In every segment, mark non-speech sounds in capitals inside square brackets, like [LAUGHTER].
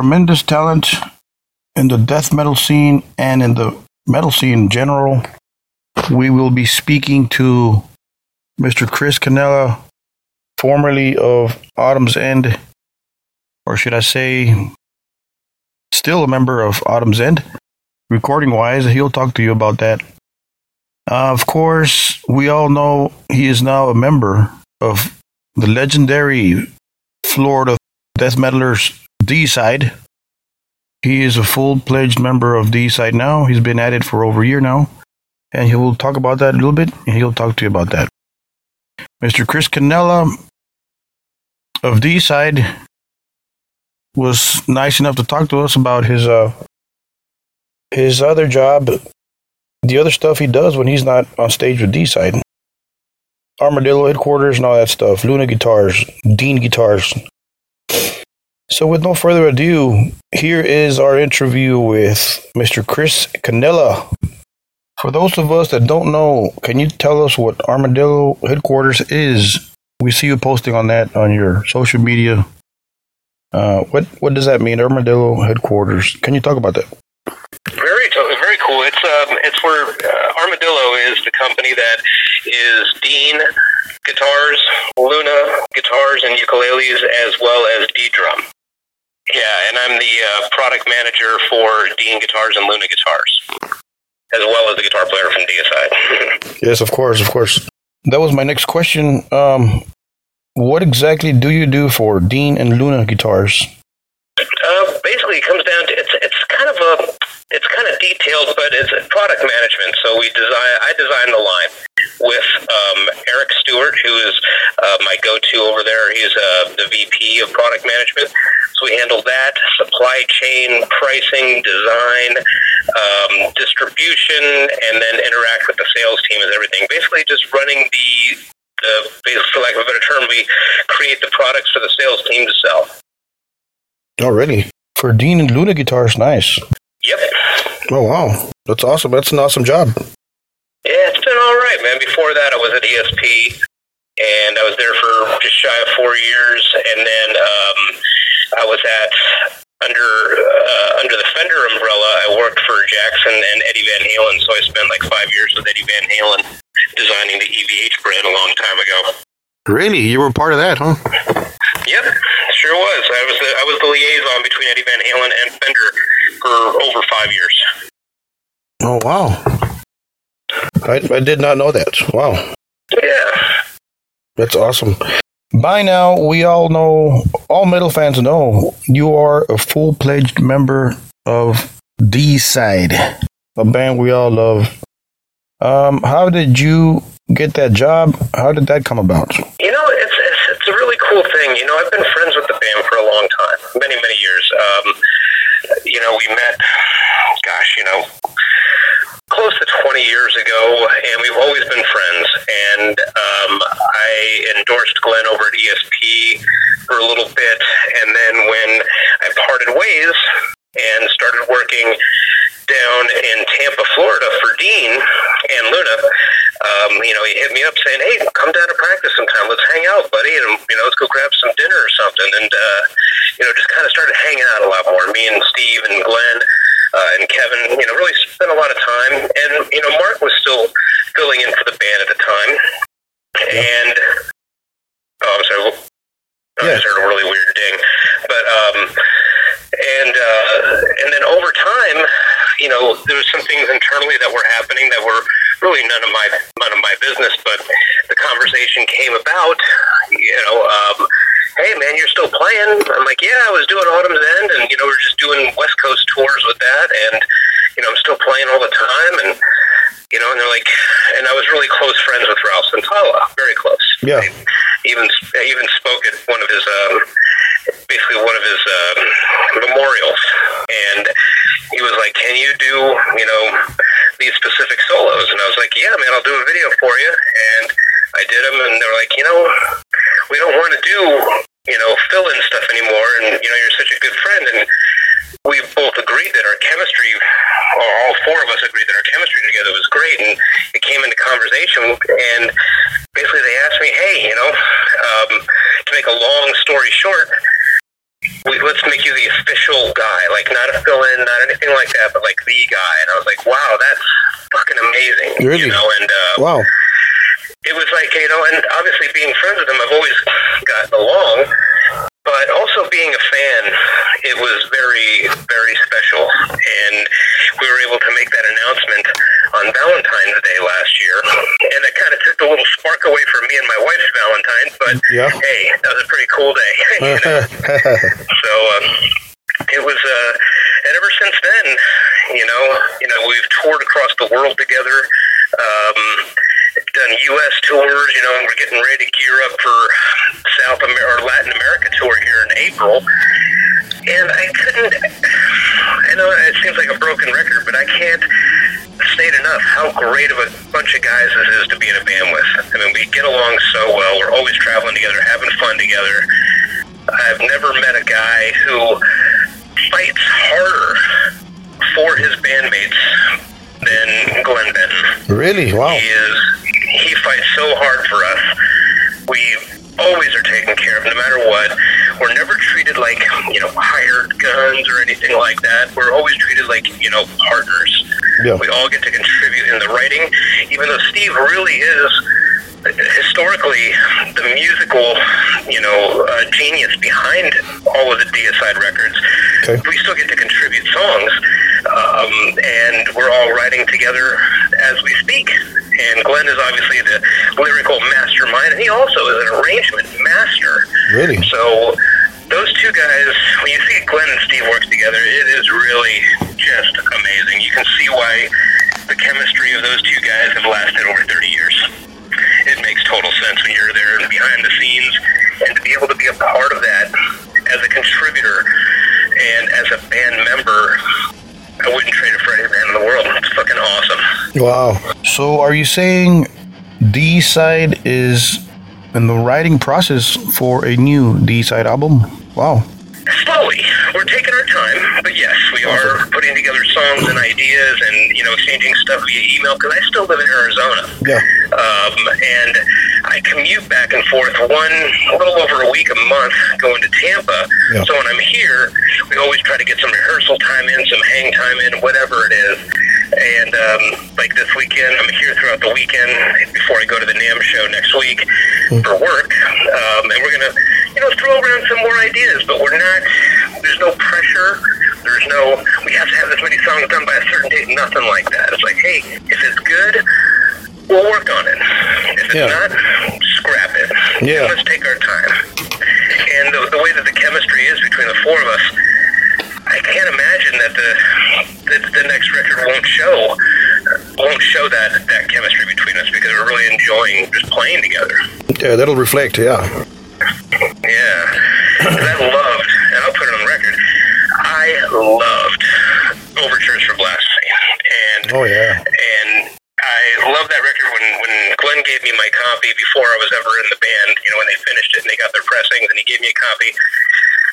tremendous talent in the death metal scene and in the metal scene in general. We will be speaking to Mr. Chris Cannella, formerly of Autumn's End, or should I say, still a member of Autumn's End. Recording wise, he'll talk to you about that. Uh, of course, we all know he is now a member of the legendary Florida death metalers Deicide. He is a full pledged member of Deicide now. He's been at it for over a year now. And he will talk about that a little bit, and he'll talk to you about that. Mr. Chris Cannella of Deicide was nice enough to talk to us about his uh his other job, the other stuff he does when he's not on stage with Deicide. Armadillo headquarters and all that stuff, Luna guitars, Dean guitars. So, with no further ado, here is our interview with Mr. Chris Cannella. For those of us that don't know, can you tell us what Armadillo headquarters is? We see you posting on that on your social media. Uh, what what does that mean, Armadillo headquarters? Can you talk about that? Very, very cool. It's um, it's where uh, Armadillo is the company that is Dean guitars, Luna guitars and ukuleles, as well as D drum. Yeah, and I'm the uh, product manager for Dean guitars and Luna guitars, as well as the guitar player from Deicide. [LAUGHS] yes, of course, of course. That was my next question. Um, what exactly do you do for Dean and Luna guitars? Uh, basically, it comes down to it's it's kind of a it's kind of detailed, but it's product management. So we design I design the line with um, Eric Stewart, who is uh, my go-to over there. He's uh, the VP of product management. So we handle that supply chain, pricing, design, um, distribution, and then interact with the sales team as everything. Basically, just running the the, for lack of a better term, we create the products for the sales team to sell. Oh, really? For Dean and Luna guitars, nice. Yep. Oh, wow. That's awesome. That's an awesome job. Yeah, it's been all right, man. Before that, I was at ESP, and I was there for just shy of four years, and then um, I was at under uh, under the Fender umbrella. I worked for Jackson and Eddie Van Halen, so I spent like five years with Eddie Van Halen designing the EVH brand a long time ago. Really, you were part of that, huh? Yep, sure was. I was the, I was the liaison between Eddie Van Halen and Fender for over five years. Oh wow! I I did not know that. Wow. Yeah. That's awesome. By now, we all know, all metal fans know, you are a full pledged member of Deicide, a band we all love. Um, how did you get that job? How did that come about? You know, it's, it's, it's a really cool thing. You know, I've been friends with the band for a long time, many, many years. Um, you know, we met, gosh, you know, close to 20 years ago, and we've always been friends. And um, I endorsed Glenn over at ESP for a little bit, and then when I parted ways and started working down in Tampa, Florida for Dean and Luna, um, you know, he hit me up saying, "Hey, come down to practice sometime. Let's hang out, buddy, and you know, let's go grab some dinner or something." And uh, you know, just kind of started hanging out a lot more. Me and Steve and Glenn uh, and Kevin, you know, really spent a lot of time. And you know, Mark was still filling in for the band at the time. Yeah. And oh, I'm sorry. Oh, yeah. I just heard a really weird ding. But um, and uh, and then over time, you know, there was some things internally that were happening that were really none of my none of my business. But the conversation came about, you know. Um, hey man, you're still playing? I'm like, yeah, I was doing Autumn's End, and you know, we are just doing West Coast tours with that, and you know, I'm still playing all the time, and you know, and they're like, and I was really close friends with Ralph Santolla, very close. Yeah. I even I even spoke at one of his, um, basically one of his um, memorials, and he was like, "Can you do, you know, these specific solos?" And I was like, "Yeah, man, I'll do a video for you." And I did them, and they're like, "You know, we don't want to do you know, fill in stuff anymore. And, you know, you're such a good friend. And we both agreed that our chemistry, or all four of us agreed that our chemistry together was great. And it came into conversation. And basically they asked me, hey, you know, um, to make a long story short, we, let's make you the official guy, like not a fill-in, not anything like that, but like the guy. And I was like, wow, that's fucking amazing. Really? You know, and uh, Wow. it was like you know, and obviously being friends with them, I've always gotten along. But also being a fan, it was very, very special, and we were able to make that announcement on Valentine's Day last year, and that kind of took the little spark away from me and my wife's Valentine's. But Yeah. hey, that was a pretty cool day. [LAUGHS] you know? [LAUGHS] So um, it was, uh, and ever since then, you know, you know, we've toured across the world together, um, done U.S. tours, you know, and we're getting ready to gear up for South America or Latin America tour here in April. And I couldn't, I know it seems like a broken record, but I can't state enough how great of a bunch of guys this is to be in a band with. I mean, we get along so well. We're always traveling together, having fun together. I've never met a guy who fights harder for his bandmates than Glenn Benton. really? Wow. He is he fights so hard for us. We always are taken care of no matter what. We're never treated like, you know, hired guns or anything like that. We're always treated like, you know, partners. Yeah. We all get to contribute in the writing, even though Steve really is historically the musical, you know, uh, genius behind all of the Deicide records. Okay. We still get to contribute songs, um, and we're all writing together as we speak. And Glenn is obviously the lyrical mastermind, and he also is an arrangement master. Really? So those two guys, when you see Glenn and Steve work together, it is really just amazing. You can see why the chemistry of those two guys have lasted over 30 years. It makes total sense when you're there and behind the scenes, and to be able to be a part of that as a contributor and as a band member, I wouldn't trade it for any band in the world. It's fucking awesome. Wow. So are you saying Deicide is in the writing process for a new Deicide album? Wow. Slowly, we're taking our time, but yes, we are putting together songs and ideas, and you know, exchanging stuff via email. Because I still live in Arizona, Yeah. um, and I commute back and forth one a little over a week a month going to Tampa. Yeah. So when I'm here, we always try to get some rehearsal time in, some hang time in, whatever it is. And um, like this weekend, I'm here throughout the weekend before I go to the NAMM show next week for work. Um, and we're gonna, you know, throw around some more ideas, but we're not. There's no pressure. There's no. We have to have this many songs done by a certain date. Nothing like that. It's like, hey, if it's good, we'll work on it. If it's Yeah. not, scrap it. Yeah. Let's take our time. And the, the way that the chemistry is between the four of us, I can't imagine that the that the next record won't show won't show that that chemistry between us because we're really enjoying just playing together. Yeah, that'll reflect, yeah. Yeah, I loved, and I'll put it on the record. I loved Overtures for Blasphemy, and Oh yeah. and I love that record when when Glenn gave me my copy before I was ever in the band. You know, when they finished it and they got their pressings, and he gave me a copy.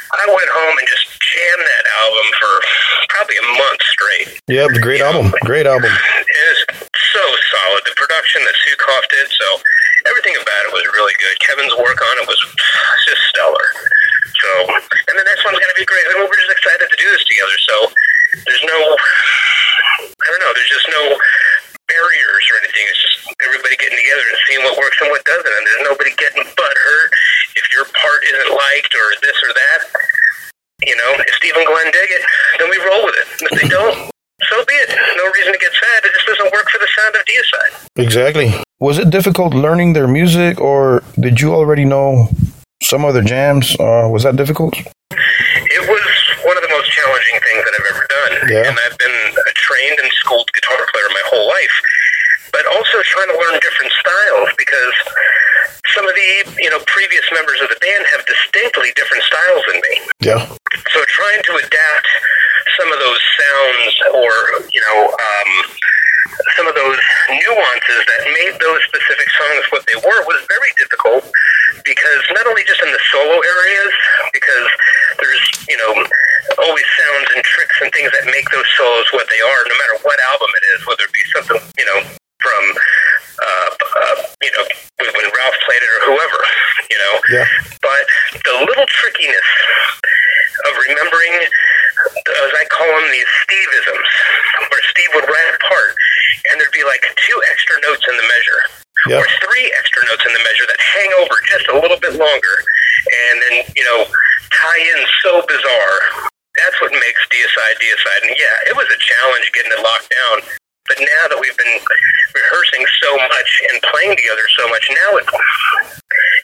I went home and just jammed that album for probably a month straight. Yeah, great album. Great album. It is so solid. The production that Suecof did, so everything about it was really good. Kevin's work on it was just stellar. So, and the next one's going to be great. I And we're just excited to do this together. So, there's no, I don't know, there's just no barriers or anything. It's just everybody getting together and seeing what works and what doesn't. And there's nobody getting butt hurt if your part isn't liked or this or that. You know, if Steve and Glenn dig it, then we roll with it. If they don't, so be it. No reason to get sad. It just doesn't work for the sound of Deicide. Exactly. Was it difficult learning their music, or did you already know some of their jams? Uh, was that difficult? It was one of the most challenging things that I've ever done. Yeah. And I've been a trained and schooled guitar player my whole life, but also trying to learn different styles because some of the you know previous members of the band have distinctly different styles than me. Yeah. So trying to adapt some of those sounds or, you know, um, some of those nuances that made those specific songs what they were was very difficult because not only just in the solo areas, because there's, you know, always sounds and tricks and things that make those solos what they are, no matter what album it is, whether it be something, you know, from, uh, uh, you know, when Ralph played it or whoever, you know. Yeah. But the little trickiness of remembering, as I call them, these Steveisms, where Steve would write a part, and there'd be like two extra notes in the measure, Yeah. or three extra notes in the measure that hang over just a little bit longer, and then you know tie in so bizarre. That's what makes Deicide Deicide. And yeah, it was a challenge getting it locked down. But now that we've been rehearsing so much and playing together so much, now it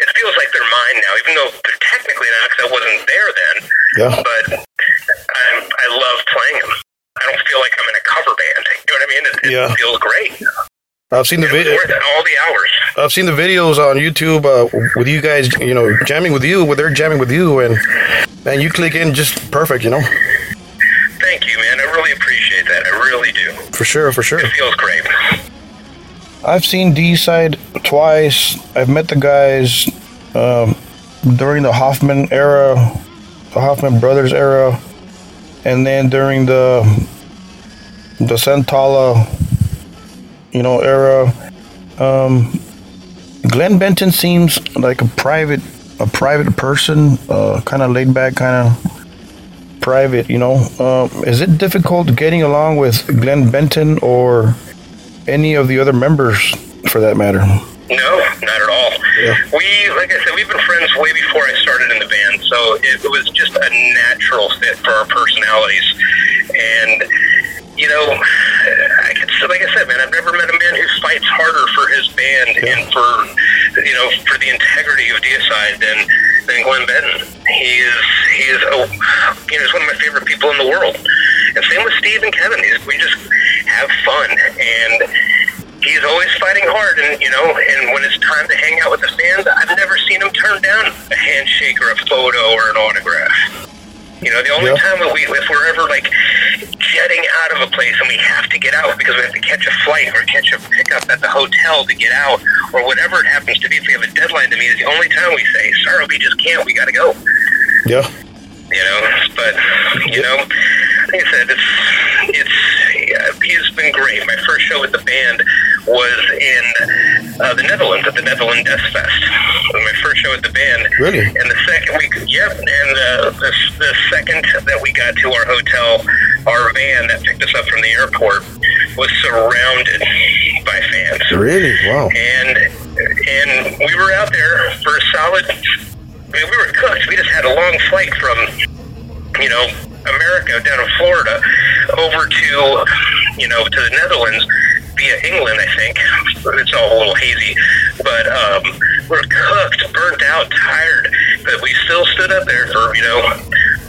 it feels like they're mine now. Even though they're technically not, because I wasn't there then. Yeah. But I'm, I love playing them. I don't feel like I'm in a cover band. You know what I mean? It, it Yeah. feels great. I've seen the It was video. all the hours. I've seen the videos on YouTube uh, with you guys, you know, jamming with you, where they're jamming with you, and man, you click in just perfect, you know, Thank you, man. I really appreciate that. I really do. for sure, for sure. It feels great. I've seen Deicide twice. I've met the guys um, during the Hoffman era, the Hoffman brothers era, and then during the the Santolla, you know, era. Um, Glenn Benton seems like a private, a private person, uh, kind of laid back, kind of private. You know, um, is it difficult getting along with Glenn Benton or? any of the other members for that matter. No, not at all. Yeah. We, like I said, we've been friends way before I started in the band, so it was just a natural fit for our personalities. And you know, I could, like I said, man, I've never met a man who fights harder for his band Yeah. and for you know for the integrity of Deicide than than Glenn Benton. He is he is a you know he's one of my favorite people in the world. And same with Steve and Kevin. He's, we just have fun and he's always fighting hard and you know and when it's time to hang out with the fans i've never seen him turn down a handshake or a photo or an autograph you know the only Yeah. time that we if we're ever like jetting out of a place and we have to get out because we have to catch a flight or catch a pickup at the hotel to get out or whatever it happens to be if we have a deadline to meet is the only time we say sorry we just can't we gotta go Yeah. you know. But you know, like I said, it's it's yeah, he's been great. My first show with the band was in uh, the Netherlands at the Netherlands Death Fest. It was my first show with the band. Really? And the second week, yep. And uh, the the second that we got to our hotel, our van that picked us up from the airport was surrounded by fans Really? Wow. and and we were out there for a solid. I mean, we were cooked. We just had a long flight from, you know, America down in Florida over to, you know, to the Netherlands via England. I think [LAUGHS] it's all a little hazy, but um, we're cooked, burnt out, tired. But we still stood up there for you know,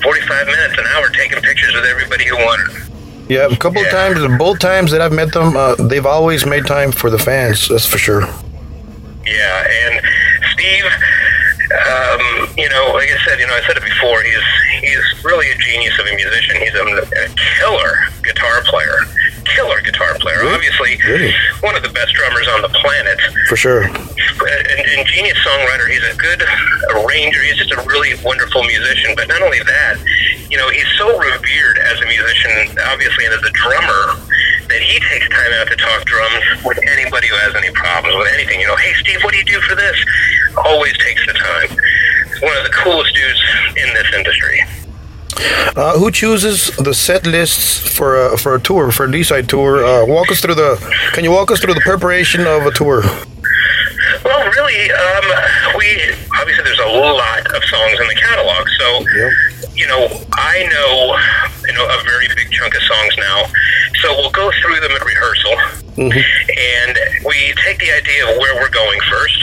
45 minutes, an hour, taking pictures with everybody who wanted. Yeah, a couple of Yeah. times, both times that I've met them, uh, they've always made time for the fans. That's for sure. Yeah, and Steve, um, you know, like I said, you know, I said it before. He's he's really a genius of a musician. He's a, a killer guitar player, killer guitar player. Really? Obviously, Really? one of the best drummers on the planet. For sure. Uh, and, and genius songwriter. He's a good arranger. He's just a really wonderful musician. But not only that, you know, he's so revered as a musician, obviously, and as a drummer, that he takes time out to talk drums with anybody who has any problems with anything. You know, hey, Steve, what do you do for this? Always takes the time. One of the coolest dudes in this industry. Uh, who chooses the set lists for a, for a tour, for a Deicide tour? Uh, walk us through the. Can you walk us through the preparation of a tour? Well, really, um, we obviously there's a lot of songs in the catalog, so Yep. you know I know you know a very big chunk of songs now. So we'll go through them at rehearsal, and we take the idea of where we're going first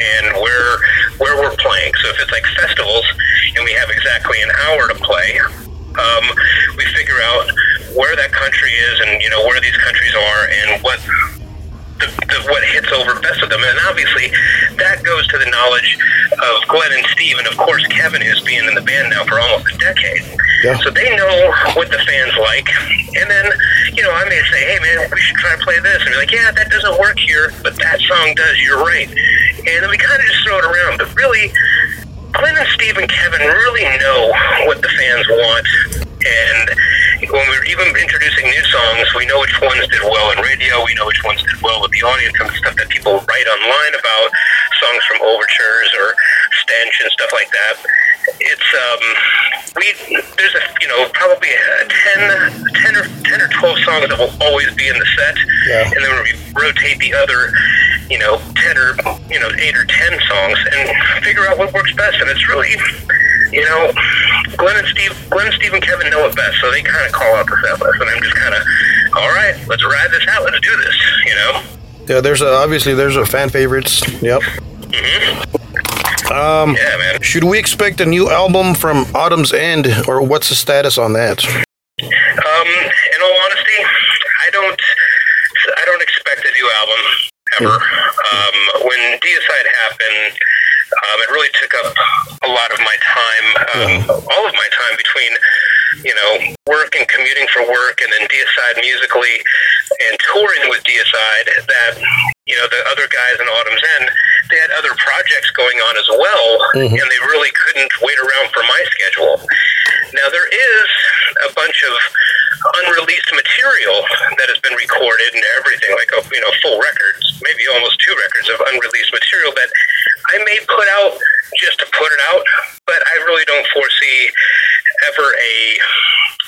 and where where we're playing. So if it's like festivals and we have exactly an hour to play, um, we figure out where that country is and you know where these countries are and what the, the, what hits over best of them. And obviously, that goes to the knowledge of Glenn and Steve, and of course Kevin, who's been in the band now for almost a decade. Yeah. So they know what the fans like. And then, you know, I may say, hey, man, we should try to play this. And be like, yeah, that doesn't work here, but that song does. You're right. And then we kind of just throw it around. But really, Glenn and Steve and Kevin really know what the fans want. And when we're even introducing new songs, we know which ones did well in radio. We know which ones did well with the audience and the stuff that people write online about songs from overtures or stench and stuff like that. it's um, we there's a you know probably a 10, 10 or ten or twelve songs that will always be in the set, Yeah. and then we rotate the other you know ten or you know eight or ten songs and figure out what works best. And it's really you know Glenn and Steve, Glenn, Steve, and Kevin know it best, so they kind of call out the set list, and I'm just kind of all right, let's ride this out, let's do this, you know. Yeah, there's a, obviously there's a fan favorites. Yep. Um, Yeah, man. should we expect a new album from Autumn's End, or what's the status on that? Um, in all honesty, I don't, I don't expect a new album ever. Um, when Deicide happened, um, it really took up a lot of my time, um, all of my time between, you know, work and commuting for work, and then Deicide musically, and touring with Deicide. That you know, the other guys in Autumn's End, they had other projects going on as well, and they really couldn't wait around for my schedule. Now there is a bunch of unreleased material that has been recorded and everything, like a you know full records, maybe almost two records of unreleased material that I may put out just to put it out, but I really don't foresee ever a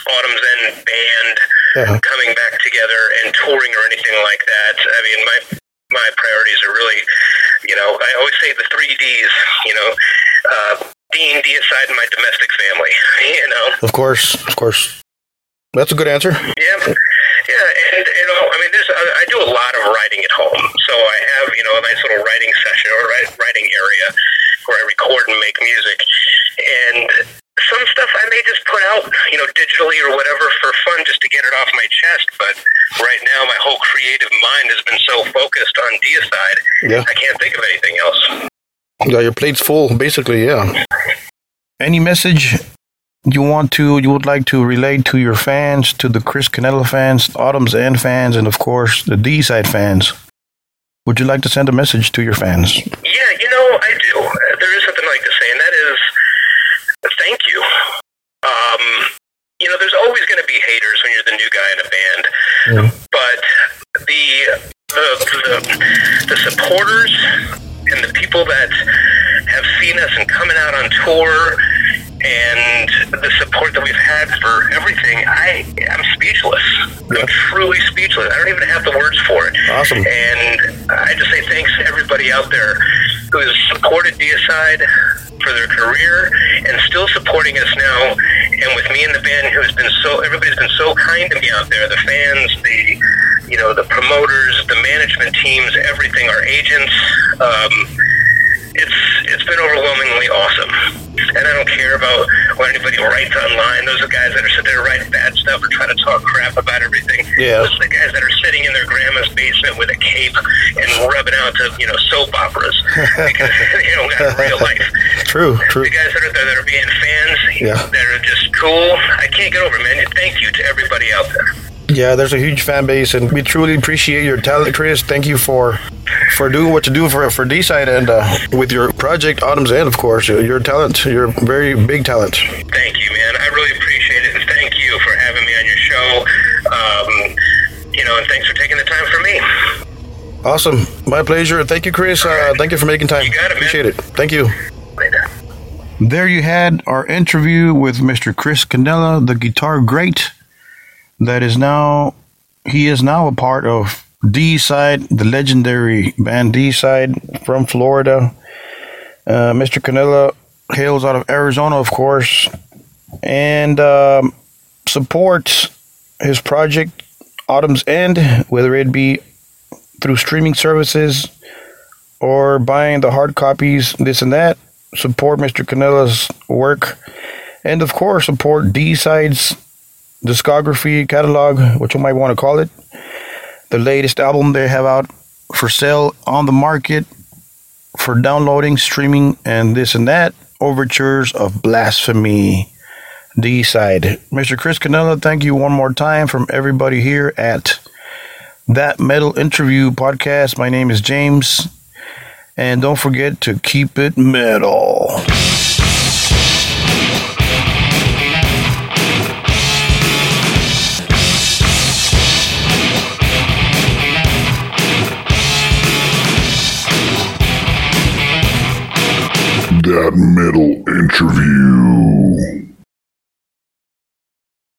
Autumn's End band Yeah. coming back together and touring or anything like that. I mean, my my priorities are really, you know, I always say the three Ds. You know, uh, Dean, Deicide, and my domestic family. [LAUGHS] You know. Of course, of course. That's a good answer. Yeah, yeah, and you know, I mean, there's I I do a lot of writing at home, so I have you know a nice little writing session or writing area where I record and make music, and some stuff I may just put out, you know, digitally or whatever for fun, just to get it off my chest. But right now, my whole creative mind has been so focused on Deicide, Yeah. I can't think of anything else. Yeah, your plate's full, basically. Yeah. Any message you want to, you would like to relate to your fans, to the Chris Cannella fans, Autumn's End fans, and of course the Deicide fans? Would you like to send a message to your fans? Yeah, you know, I do. There is something I'd like to say, and that is thank you. Um, you know, there's always going to be haters when you're the new guy in a band, but the the, the the supporters and the people that have seen us and coming out on tour and the support that we've had for everything, I I'm speechless. I'm truly speechless. I don't even have the words for it. Awesome. And I just say thanks to everybody out there who has supported Deicide for their career and still supporting us now. And with me and the band, who has been so everybody's been so kind to me out there, the fans, the you know the promoters, the management teams, everything, our agents. Um, it's it's been overwhelmingly awesome. And I don't care about what anybody writes online. Those are guys that are sitting there writing bad stuff or trying to talk crap about everything. Yeah. Those are the guys that are sitting in their grandma's basement with a cape and rubbing out to, you know, soap operas [LAUGHS] because [LAUGHS] they don't got real life. True, [LAUGHS] true. The guys that are there that are being fans, Yeah. that are just cool. I can't get over, it, man. Thank you to everybody out there. Yeah, there's a huge fan base, and we truly appreciate your talent, Chris. Thank you for for doing what you do for for Deicide and uh, with your project Autumn's End, of course. Your talent, your very big talent. Thank you, man. I really appreciate it, and thank you for having me on your show. Um, you know, and thanks for taking the time for me. Awesome, my pleasure. Thank you, Chris. Uh, thank you for making time. You got it, man. Appreciate it. Thank you. Later. There you had our interview with Mr. Chris Cannella, the guitar great that is now he is now a part of Deicide, the legendary band Deicide from Florida. Uh, Mr. Cannella hails out of Arizona, of course, and um, supports his project Autumn's End, whether it be through streaming services or buying the hard copies, this and that support Mr. Cannella's work, and of course, support Deicide's discography catalog, what you might want to call it. The latest album they have out for sale on the market for downloading, streaming, and this and that. Overtures of Blasphemy. Deicide. Mr. Chris Cannella, thank you one more time from everybody here at That Metal Interview Podcast. My name is James. And don't forget to keep it metal. That metal interview.